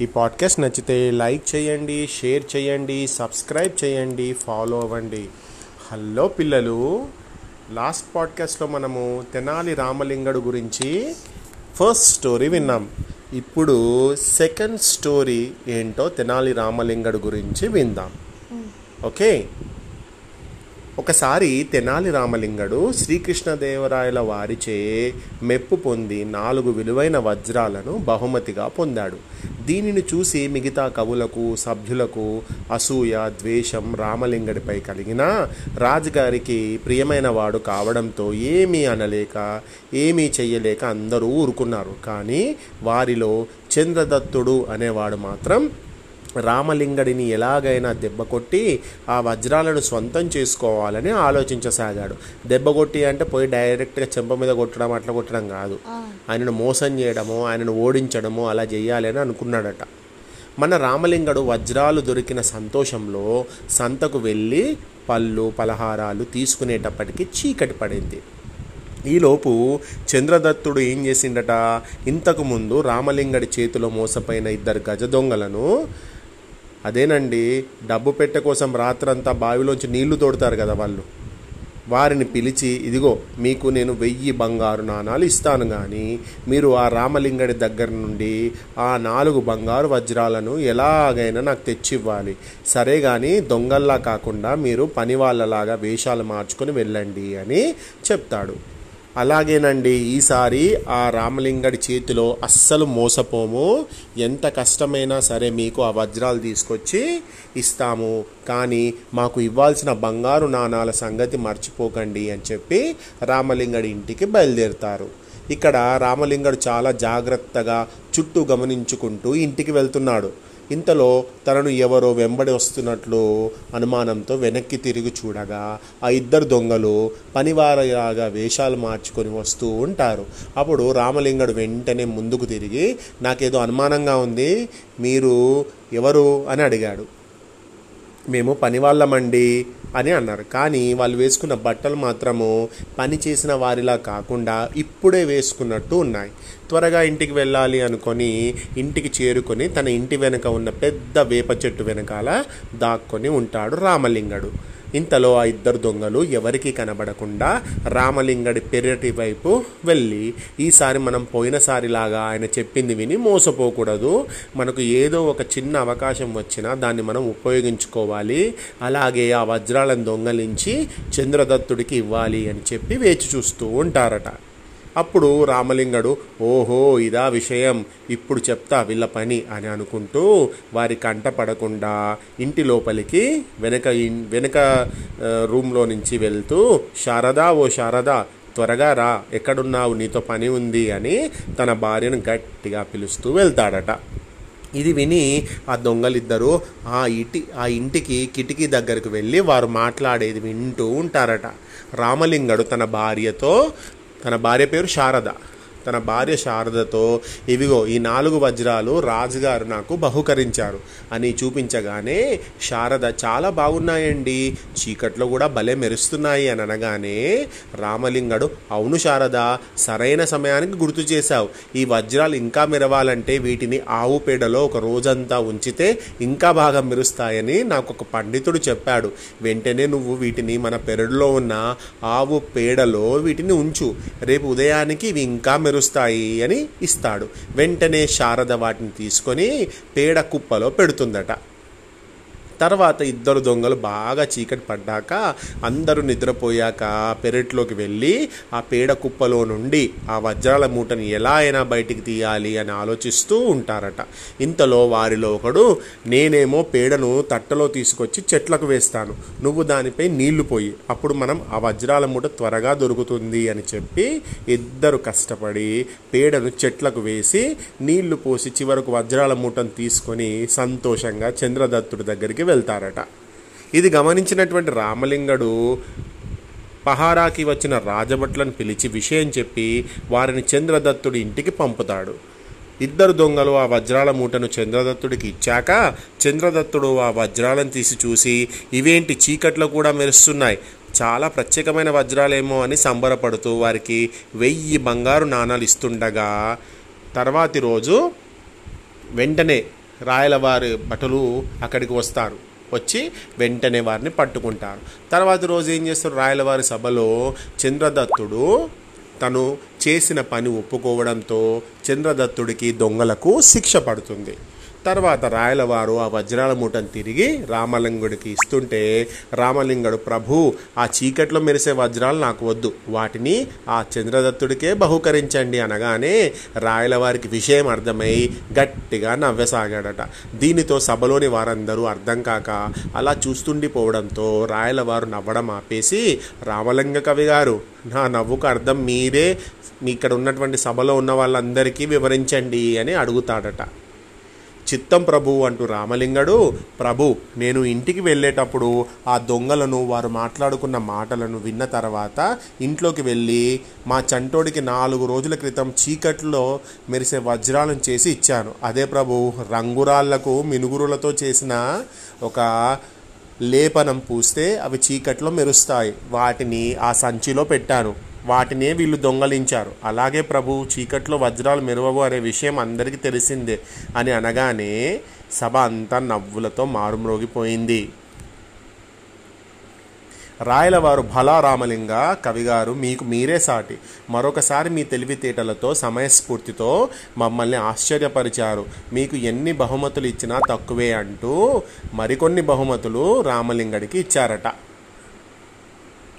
ఈ పాడ్కాస్ట్ నచ్చితే లైక్ చేయండి షేర్ చేయండి సబ్స్క్రైబ్ చేయండి ఫాలో అవ్వండి. హలో పిల్లలు లాస్ట్ పాడ్కాస్ట్లో మనము తెనాలి రామలింగడు గురించి ఫస్ట్ స్టోరీ విన్నాం. ఇప్పుడు సెకండ్ స్టోరీ ఏంటో తెనాలి రామలింగడు గురించి విందాం. ఓకే ఒకసారి తెనాలి రామలింగడు శ్రీకృష్ణదేవరాయల వారిచే మెప్పు పొంది నాలుగు విలువైన వజ్రాలను బహుమతిగా పొందాడు. దీనిని చూసి మిగతా కవులకు సభ్యులకు అసూయ ద్వేషం రామలింగడిపై కలిగిన రాజుగారికి ప్రియమైన వాడు కావడంతో ఏమీ అనలేక ఏమీ చెయ్యలేక అందరూ ఊరుకున్నారు. కానీ వారిలో చంద్రదత్తుడు అనేవాడు మాత్రం రామలింగడిని ఎలాగైనా దెబ్బ కొట్టి ఆ వజ్రాలను సొంతం చేసుకోవాలని ఆలోచించసాగాడు. దెబ్బ కొట్టి అంటే పోయి డైరెక్ట్గా చెంప మీద కొట్టడం అట్లా కొట్టడం కాదు. ఆయనను మోసం చేయడము ఆయనను ఓడించడము అలా చేయాలని అనుకున్నాడట. మన రామలింగడు వజ్రాలు దొరికిన సంతోషంలో సంతకు వెళ్ళి పళ్ళు పలహారాలు తీసుకునేటప్పటికి చీకటి పడింది. ఈలోపు చంద్రదత్తుడు ఏం చేసిండట? ఇంతకు ముందు రామలింగడి చేతిలో మోసపోయిన ఇద్దరు గజ దొంగలను అదేనండి డబ్బు పెట్టె కోసం రాత్రంతా బావిలోంచి నీళ్ళు తోడతారు కదా వాళ్ళు. వారిని పిలిచి ఇదిగో మీకు నేను వెయ్యి బంగారు నాణాలు ఇస్తాను కానీ మీరు ఆ రామలింగడి దగ్గర నుండి ఆ నాలుగు బంగారు వజ్రాలను ఎలాగైనా నాకు తెచ్చివ్వాలి. సరే కానీ దొంగల్లా కాకుండా మీరు పని వాళ్ళలాగా వేషాలు మార్చుకొని వెళ్ళండి అని చెప్తాడు. అలాగేనండి ఈసారి ఆ రామలింగడి చేతిలో అస్సలు మోసపోము. ఎంత కష్టమైనా సరే మీకు ఆ వజ్రాలు తీసుకొచ్చి ఇస్తాము. కానీ మాకు ఇవ్వాల్సిన బంగారు నాణాల సంగతి మర్చిపోకండి అని చెప్పి రామలింగడి ఇంటికి బయలుదేరుతారు. ఇక్కడ రామలింగడు చాలా జాగ్రత్తగా చుట్టూ గమనించుకుంటూ ఇంటికి వెళ్తున్నాడు. ఇంతలో తనను ఎవరో వెంబడి వస్తున్నట్లు అనుమానంతో వెనక్కి తిరిగి చూడగా ఆ ఇద్దరు దొంగలు పనివారలాగా వేషాలు మార్చుకొని వస్తూ ఉంటారు. అప్పుడు రామలింగడు వెంటనే ముందుకు తిరిగి నాకేదో అనుమానంగా ఉంది మీరు ఎవరు? అని అడిగాడు. మేము పనివాళ్ళమండి అని అన్నారు. కానీ వాళ్ళు వేసుకున్న బట్టలు మాత్రము పని చేసిన వారిలా కాకుండా ఇప్పుడే వేసుకున్నట్టు ఉన్నాయి. త్వరగా ఇంటికి వెళ్ళాలి అనుకొని ఇంటికి చేరుకొని తన ఇంటి వెనుక ఉన్న పెద్ద వేప చెట్టు వెనకాల దాక్కొని ఉంటాడు రామలింగడు. ఇంతలో ఆ ఇద్దరు దొంగలు ఎవరికి కనబడకుండా రామలింగడి పెరటి వైపు వెళ్ళి ఈసారి మనం పోయినసారిలాగా ఆయన చెప్పింది విని మోసపోకూడదు. మనకు ఏదో ఒక చిన్న అవకాశం వచ్చినా దాన్ని మనం ఉపయోగించుకోవాలి. అలాగే ఆ వజ్రాలను దొంగలించి చంద్రదత్తుడికి ఇవ్వాలి అని చెప్పి వేచి చూస్తూ ఉంటారట. అప్పుడు రామలింగడు ఓహో ఇదా విషయం. ఇప్పుడు చెప్తా వీళ్ళ పని అని అనుకుంటూ వారి కంట పడకుండా ఇంటి లోపలికి వెనక వెనక రూమ్లో నుంచి వెళ్తూ శారదా ఓ శారదా త్వరగా రా. ఎక్కడున్నావు? నీతో పని ఉంది అని తన భార్యను గట్టిగా పిలుస్తూ వెళ్తాడట. ఇది విని ఆ దొంగలిద్దరూ ఆ ఇటి ఆ ఇంటికి కిటికీ దగ్గరకు వెళ్ళి వారు మాట్లాడేది వింటూ ఉంటారట. రామలింగడు తన భార్యతో తన భార్య పేరు శారద. తన భార్య శారదతో ఇవిగో ఈ నాలుగు వజ్రాలు రాజుగారు నాకు బహుకరించారు అని చూపించగానే శారద చాలా బాగున్నాయండి. చీకట్లో కూడా భలే మెరుస్తున్నాయి అని అనగానే రామలింగడు అవును శారద సరైన సమయానికి గుర్తు చేశావు. ఈ వజ్రాలు ఇంకా మెరవాలంటే వీటిని ఆవు పేడలో ఒక రోజంతా ఉంచితే ఇంకా బాగా మెరుస్తాయని నాకు ఒక పండితుడు చెప్పాడు. వెంటనే నువ్వు వీటిని మన పెరడులో ఉన్న ఆవు పేడలో వీటిని ఉంచు. రేపు ఉదయానికి ఇవి ఇంకా మెరుస్తాయి అని ఇస్తాడు. వెంటనే శారద వాటిని తీసుకొని పేడ కుప్పలో పెడుతుందట. తర్వాత ఇద్దరు దొంగలు బాగా చీకటి పడ్డాక అందరూ నిద్రపోయాక పెరట్లోకి వెళ్ళి ఆ పేడ కుప్పలో నుండి ఆ వజ్రాల మూటని ఎలా అయినా బయటికి తీయాలి అని ఆలోచిస్తూ ఉంటారట. ఇంతలో వారిలో ఒకడు నేనేమో పేడను తట్టలో తీసుకొచ్చి చెట్లకు వేస్తాను. నువ్వు దానిపై నీళ్ళు పోయి అప్పుడు మనం ఆ వజ్రాల మూట త్వరగా దొరుకుతుంది అని చెప్పి ఇద్దరు కష్టపడి పేడను చెట్లకు వేసి నీళ్ళు పోసి చివరకు వజ్రాల మూటను తీసుకొని సంతోషంగా చంద్రదత్తుడి దగ్గరికి వెళ్తారట. ఇది గమనించినటువంటి రామలింగడు పహారాకి వచ్చిన రాజభట్లను పిలిచి విషయం చెప్పి వారిని చంద్రదత్తుడి ఇంటికి పంపుతాడు. ఇద్దరు దొంగలు ఆ వజ్రాల మూటను చంద్రదత్తుడికి ఇచ్చాక చంద్రదత్తుడు ఆ వజ్రాలను తీసి చూసి ఇవేంటి చీకట్లో కూడా మెరుస్తున్నాయి? చాలా ప్రత్యేకమైన వజ్రాలేమో అని సంబరపడుతూ వారికి వెయ్యి బంగారు నాణాలు ఇస్తుండగా తర్వాతి రోజు వెంటనే రాయలవారి భటులు అక్కడికి వస్తారు. వచ్చి వెంటనే వారిని పట్టుకుంటారు. తర్వాత రోజు ఏం చేస్తారు? రాయలవారి సభలో చంద్రదత్తుడు తను చేసిన పని ఒప్పుకోవడంతో చంద్రదత్తుడికి దొంగలకు శిక్ష పడుతుంది. తర్వాత రాయలవారు ఆ వజ్రాల మూటను తిరిగి రామలింగుడికి ఇస్తుంటే రామలింగుడు ప్రభు ఆ చీకట్లో మెరిసే వజ్రాలు నాకు వద్దు. వాటిని ఆ చంద్రదత్తుడికే బహుకరించండి అనగానే రాయలవారికి విషయం అర్థమై గట్టిగా నవ్వసాగాడట. దీనితో సభలోని వారందరూ అర్థం కాక అలా చూస్తుండిపోవడంతో రాయలవారు నవ్వడం ఆపేసి రామలింగ కవి గారు నా నవ్వుకు అర్థం మీరే మీ ఇక్కడ ఉన్నటువంటి సభలో ఉన్న వాళ్ళందరికీ వివరించండి అని అడుగుతాడట. చిత్తం ప్రభు అంటూ రామలింగడు ప్రభు నేను ఇంటికి వెళ్ళేటప్పుడు ఆ దొంగలను వారు మాట్లాడుకున్న మాటలను విన్న తర్వాత ఇంట్లోకి వెళ్ళి మా చంటోడికి నాలుగు రోజుల క్రితం చీకట్లో మెరిసే వజ్రాలను చేసి ఇచ్చాను. అదే ప్రభు రంగురాళ్ళకు మినుగురులతో చేసిన ఒక లేపనం పూస్తే అవి చీకట్లో మెరుస్తాయి. వాటిని ఆ సంచిలో పెట్టాను. వాటినే వీళ్ళు దొంగలించారు. అలాగే ప్రభు చీకట్లో వజ్రాలు మెరవవు అనే విషయం అందరికీ తెలిసిందే అని అనగానే సభ అంతా నవ్వులతో మారుమ్రోగిపోయింది. రాయలవారు భలా రామలింగ కవిగారు మీకు మీరే సాటి. మరొకసారి మీ తెలివితేటలతో సమయస్ఫూర్తితో మమ్మల్ని ఆశ్చర్యపరిచారు. మీకు ఎన్ని బహుమతులు ఇచ్చినా తక్కువే అంటూ మరికొన్ని బహుమతులు రామలింగడికి ఇచ్చారట.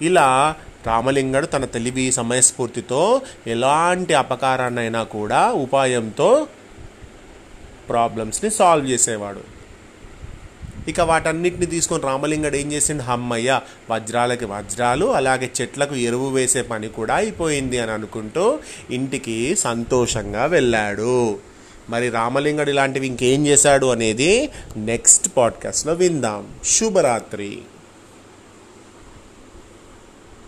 ఇలా రామలింగడు తన తెలివి సమయస్ఫూర్తితో ఎలాంటి అపకారాన్నైనా కూడా ఉపాయంతో ప్రాబ్లమ్స్ని సాల్వ్ చేసేవాడు. ఇక వాటన్నిటిని తీసుకొని రామలింగడు ఏం చేసిండు? హమ్మయ్య వజ్రాలకి వజ్రాలు అలాగే చెట్లకు ఎరువు వేసే పని కూడా అయిపోయింది అని అనుకుంటూ ఇంటికి సంతోషంగా వెళ్ళాడు. మరి రామలింగడు ఇలాంటివి ఇంకేం చేశాడు అనేది నెక్స్ట్ పాడ్కాస్ట్లో విందాం. శుభరాత్రి.